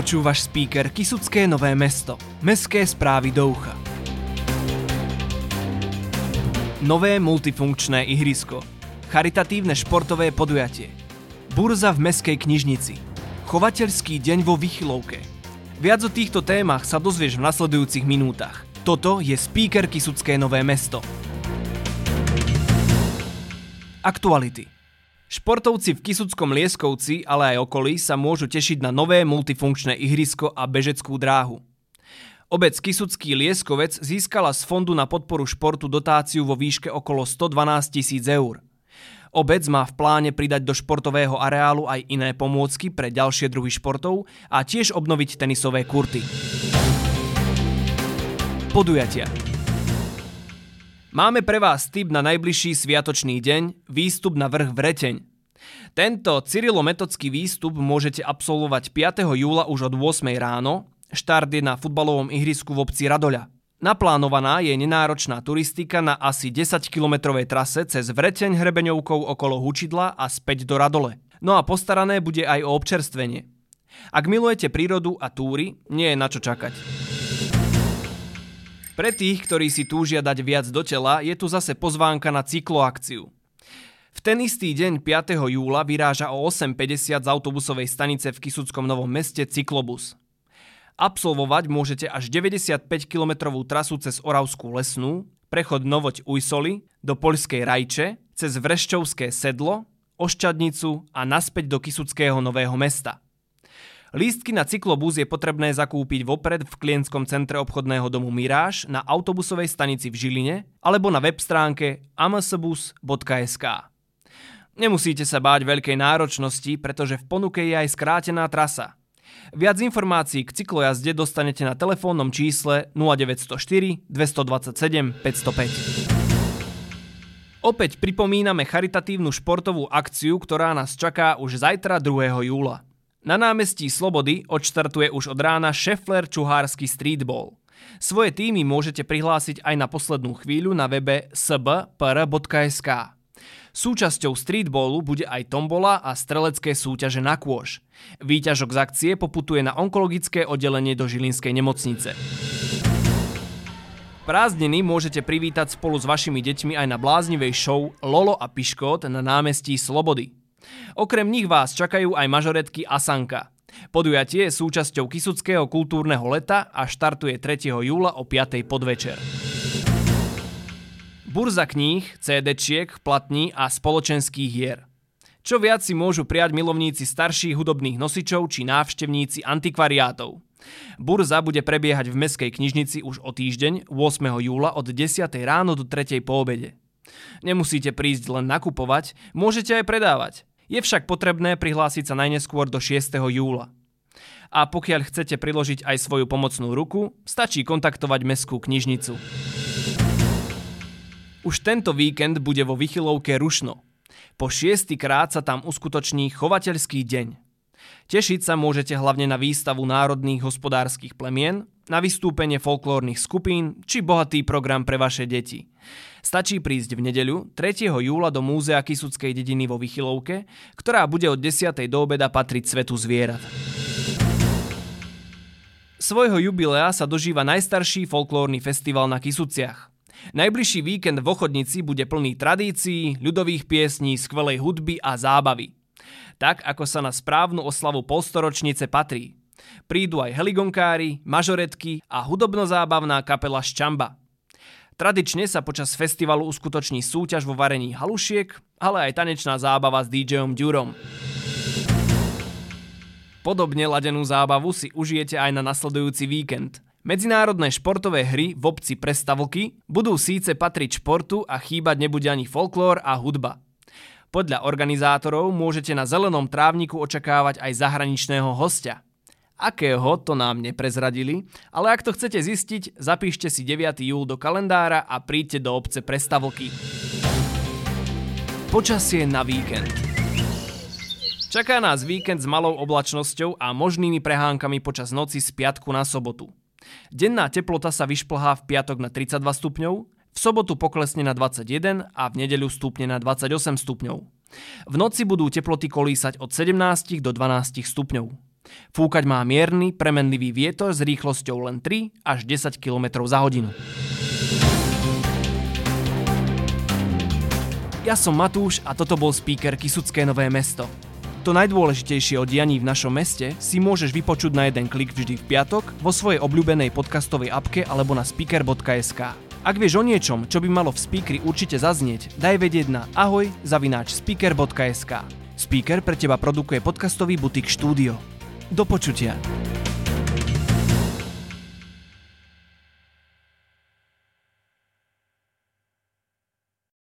Počúvaš speaker Kisucké Nové mesto. Mestské správy do ucha. Nové multifunkčné ihrisko. Charitatívne športové podujatie. Burza v Mestskej knižnici. Chovateľský deň vo Vychylovke. Viac o týchto témach sa dozvieš v nasledujúcich minútach. Toto je speaker Kisucké Nové mesto. Aktuality. Športovci v Kisuckom Lieskovci, ale aj okolí sa môžu tešiť na nové multifunkčné ihrisko a bežeckú dráhu. Obec Kisucký Lieskovec získala z Fondu na podporu športu dotáciu vo výške okolo 112 tisíc eur. Obec má v pláne pridať do športového areálu aj iné pomôcky pre ďalšie druhy športov a tiež obnoviť tenisové kurty. Podujatia Máme pre vás tip na najbližší sviatočný deň, výstup na vrch Vreteň. Tento cyrilometodský výstup môžete absolvovať 5. júla už od 8. ráno, štart je na futbalovom ihrisku v obci Radoľa. Naplánovaná je nenáročná turistika na asi 10-kilometrovej trase cez Vreteň hrebeňovkou okolo Hučidla a späť do Radole. No a postarané bude aj o občerstvenie. Ak milujete prírodu a túry, nie je na čo čakať. Pre tých, ktorí si túžia dať viac do tela, je tu zase pozvánka na cykloakciu. V ten istý deň 5. júla vyráža o 8.50 z autobusovej stanice v Kisuckom Novom meste cyklobus. Absolvovať môžete až 95-kilometrovú trasu cez Oravskú lesnú, prechod Novoť Ujsoli, do Poľskej Rajče, cez Vrešťovské sedlo, Oščadnicu a naspäť do Kisuckého Nového mesta – Lístky na cyklobus je potrebné zakúpiť vopred v klientskom centre obchodného domu Miráž na autobusovej stanici v Žiline alebo na web stránke amsbus.sk. Nemusíte sa báť veľkej náročnosti, pretože v ponuke je aj skrátená trasa. Viac informácií k cyklojazde dostanete na telefónnom čísle 0904 227 505. Opäť pripomíname charitatívnu športovú akciu, ktorá nás čaká už zajtra 2. júla. Na námestí Slobody odštartuje už od rána Šefler Čuhársky streetball. Svoje týmy môžete prihlásiť aj na poslednú chvíľu na webe sbpr.sk. Súčasťou streetballu bude aj tombola a strelecké súťaže na kôž. Výťažok z akcie poputuje na onkologické oddelenie do Žilinskej nemocnice. Prázdniny môžete privítať spolu s vašimi deťmi aj na bláznivej show Lolo a Piškot na námestí Slobody. Okrem nich vás čakajú aj mažoretky Asanka. Podujatie je súčasťou Kisuckého kultúrneho leta a štartuje 3. júla o 5. podvečer. Burza kníh, CD-čiek, platní a spoločenských hier. Čo viac si môžu prijať milovníci starších hudobných nosičov či návštevníci antikvariátov. Burza bude prebiehať v Mestskej knižnici už o týždeň, 8. júla od 10. ráno do 3. po obede. Nemusíte prísť len nakupovať, môžete aj predávať. Je však potrebné prihlásiť sa najneskôr do 6. júla. A pokiaľ chcete priložiť aj svoju pomocnú ruku, stačí kontaktovať Mestskú knižnicu. Už tento víkend bude vo Vychylovke Rušno. Po šiestý krát sa tam uskutoční chovateľský deň. Tešiť sa môžete hlavne na výstavu národných hospodárskych plemien, na vystúpenie folklórnych skupín či bohatý program pre vaše deti. Stačí prísť v nedeľu 3. júla do Múzea Kisuckej dediny vo Vychylovke, ktorá bude od 10. do obeda patriť svetu zvierat. Svojho jubilea sa dožíva najstarší folklórny festival na Kisuciach. Najbližší víkend v Ochodnici bude plný tradícií, ľudových piesní, skvelej hudby a zábavy. Tak, ako sa na správnu oslavu polstoročnice patrí. Prídu aj heligonkári, mažoretky a hudobno-zábavná kapela Ščamba. Tradične sa počas festivalu uskutoční súťaž vo varení halušiek, ale aj tanečná zábava s DJom Durom. Podobne ladenú zábavu si užijete aj na nasledujúci víkend. Medzinárodné športové hry v obci Prestavlky budú síce patriť športu a chýbať nebude ani folklór a hudba. Podľa organizátorov môžete na zelenom trávniku očakávať aj zahraničného hostia – Akého to nám neprezradili, ale ak to chcete zistiť, zapíšte si 9. júl do kalendára a príďte do obce Prestavlky. Počasie na víkend. Čaká nás víkend s malou oblačnosťou a možnými prehánkami počas noci z piatku na sobotu. Denná teplota sa vyšplhá v piatok na 32 stupňov, v sobotu poklesne na 21 a v nedeľu stúpne na 28 stupňov. V noci budú teploty kolísať od 17 do 12 stupňov. Fúkať má mierny, premenlivý vietor s rýchlosťou len 3 až 10 km za hodinu. Ja som Matúš a toto bol speaker Kisucké Nové mesto. To najdôležitejšie o dianí v našom meste si môžeš vypočuť na jeden klik vždy v piatok vo svojej obľúbenej podcastovej apke alebo na speaker.sk. Ak vieš o niečom, čo by malo v speakeri určite zaznieť, daj vedieť na ahoj zavináč speaker.sk. Speaker pre teba produkuje podcastový butik štúdio. Do počutia.